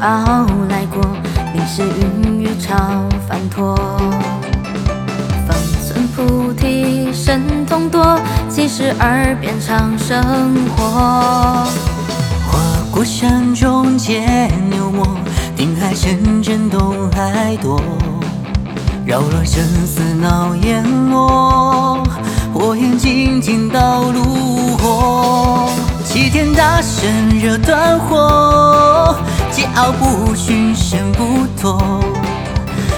熬来过，历史云雨潮翻脱。方寸菩提神通多，七十二变长生活。花果山中见牛魔，定海神针东海多。扰乱生死闹阎罗，火焰金睛到炉火。齐天大圣惹断火，桀骜不驯身不脱。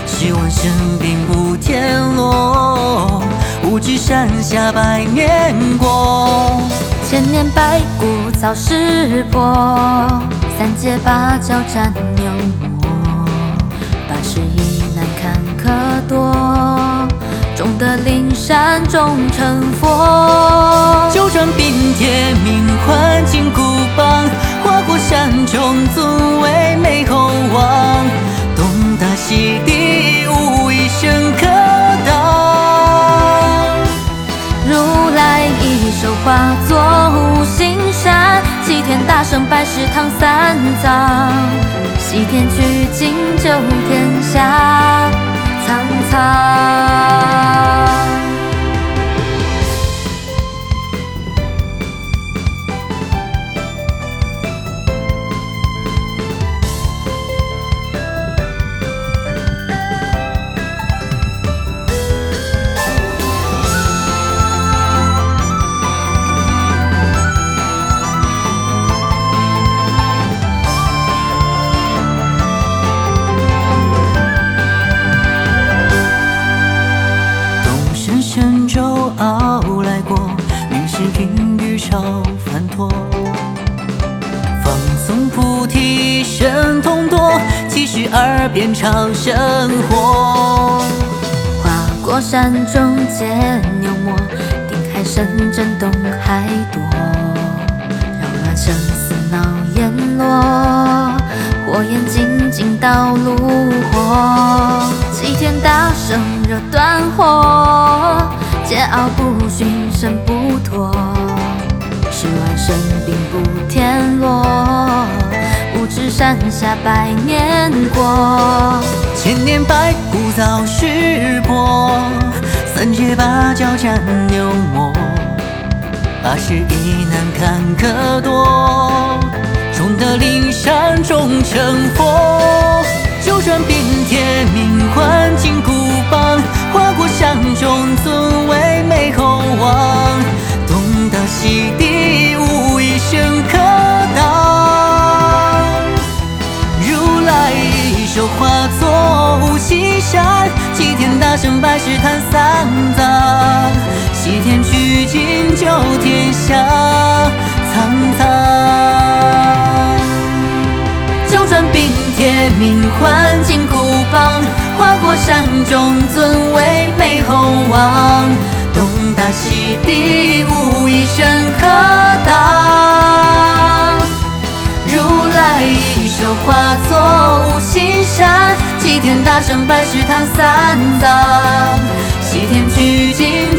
十万神兵不天落，五指山下百年过。千年白骨遭识破，三界芭蕉斩牛魔，八十一难坎坷多，终得灵山终成佛。百世堂三藏，西天取经救天下，苍苍。云雨潮翻脱。放纵菩提神通多，七十二变长生活。跨过山中见牛魔，定海神针东海多。扰乱生死闹阎罗，火焰金睛到炉火。齐天大圣惹断火，桀骜不驯身不山下百年过。千年白骨遭识破，三界芭蕉斩牛魔，八十一难坎坷多，终得灵山终成佛。九转冰铁命换金箍棒，花果山中尊为美猴王，东到西百世坛三藏，西天取经救天下，苍苍。九转冰铁命换金箍棒，花果山中尊为美猴王，东大西地无一生可挡。来一手化作五行山，齐天大圣白石唐三藏，西天取经